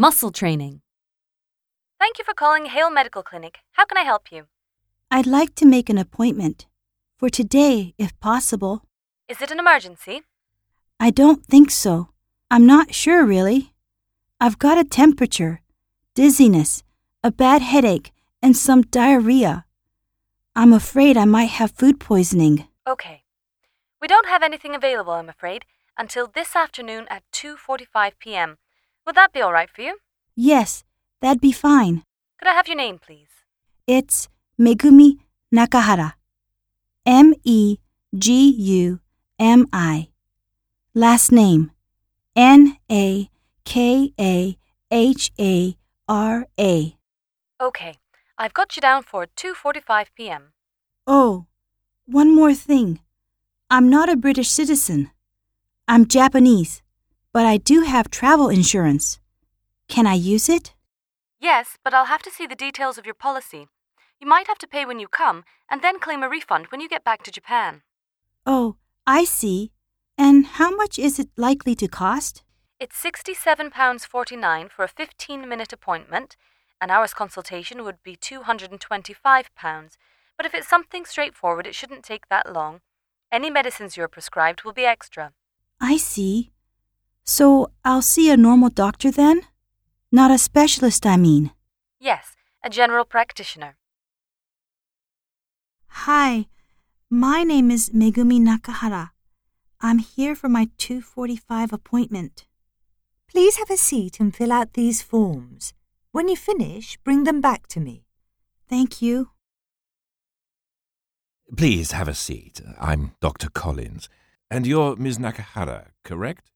Muscle training. Thank you for calling Hale Medical Clinic. How can I help you? I'd like to make an appointment. For today, if possible. Is it an emergency? I don't think so. I'm not sure, really. I've got a temperature, dizziness, a bad headache, and some diarrhea. I'm afraid I might have food poisoning. Okay. We don't have anything available, I'm afraid, until this afternoon at 2:45 p.m. Would that be all right for you? Yes, that'd be fine. Could I have your name, please? It's Megumi Nakahara. M E G U M I. Last name N A K A H A R A. Okay. I've got you down for 2:45 p.m. Oh, one more thing. I'm not a British citizen. I'm Japanese, but I do have travel insurance. Can I use it? Yes, but I'll have to see the details of your policy. You might have to pay when you come and then claim a refund when you get back to Japan. Oh, I see. And how much is it likely to cost? It's £67.49 for a 15 minute appointment. An hour's consultation would be £225. But if it's something straightforward, it shouldn't take that long. Any medicines you're prescribed will be extra. I see. So I'll see a normal doctor then? Not a specialist, I mean. Yes, a general practitioner. Hi, my name is Megumi Nakahara. I'm here for my 2:45 appointment. Please have a seat and fill out these forms. When you finish, bring them back to me. Thank you. Please have a seat. I'm Dr. Collins. And you're Ms. Nakahara, correct?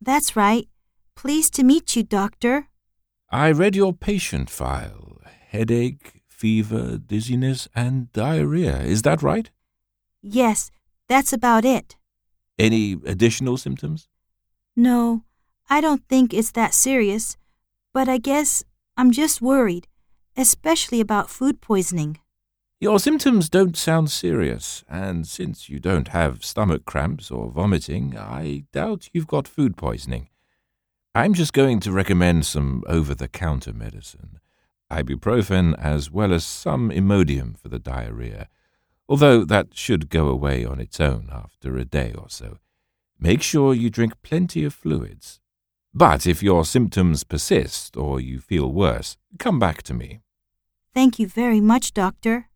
That's right. Pleased to meet you, doctor. I read your patient file. Headache, fever, dizziness, and diarrhea. Is that right? Yes, that's about it. Any additional symptoms? No, I don't think it's that serious, but I guess I'm just worried, especially about food poisoning. Your symptoms don't sound serious, and since you don't have stomach cramps or vomiting, I doubt you've got food poisoning. I'm just going to recommend some over the counter medicine ibuprofen as well as some Imodium for the diarrhea, although that should go away on its own after a day or so. Make sure you drink plenty of fluids. But if your symptoms persist or you feel worse, come back to me. Thank you very much, doctor.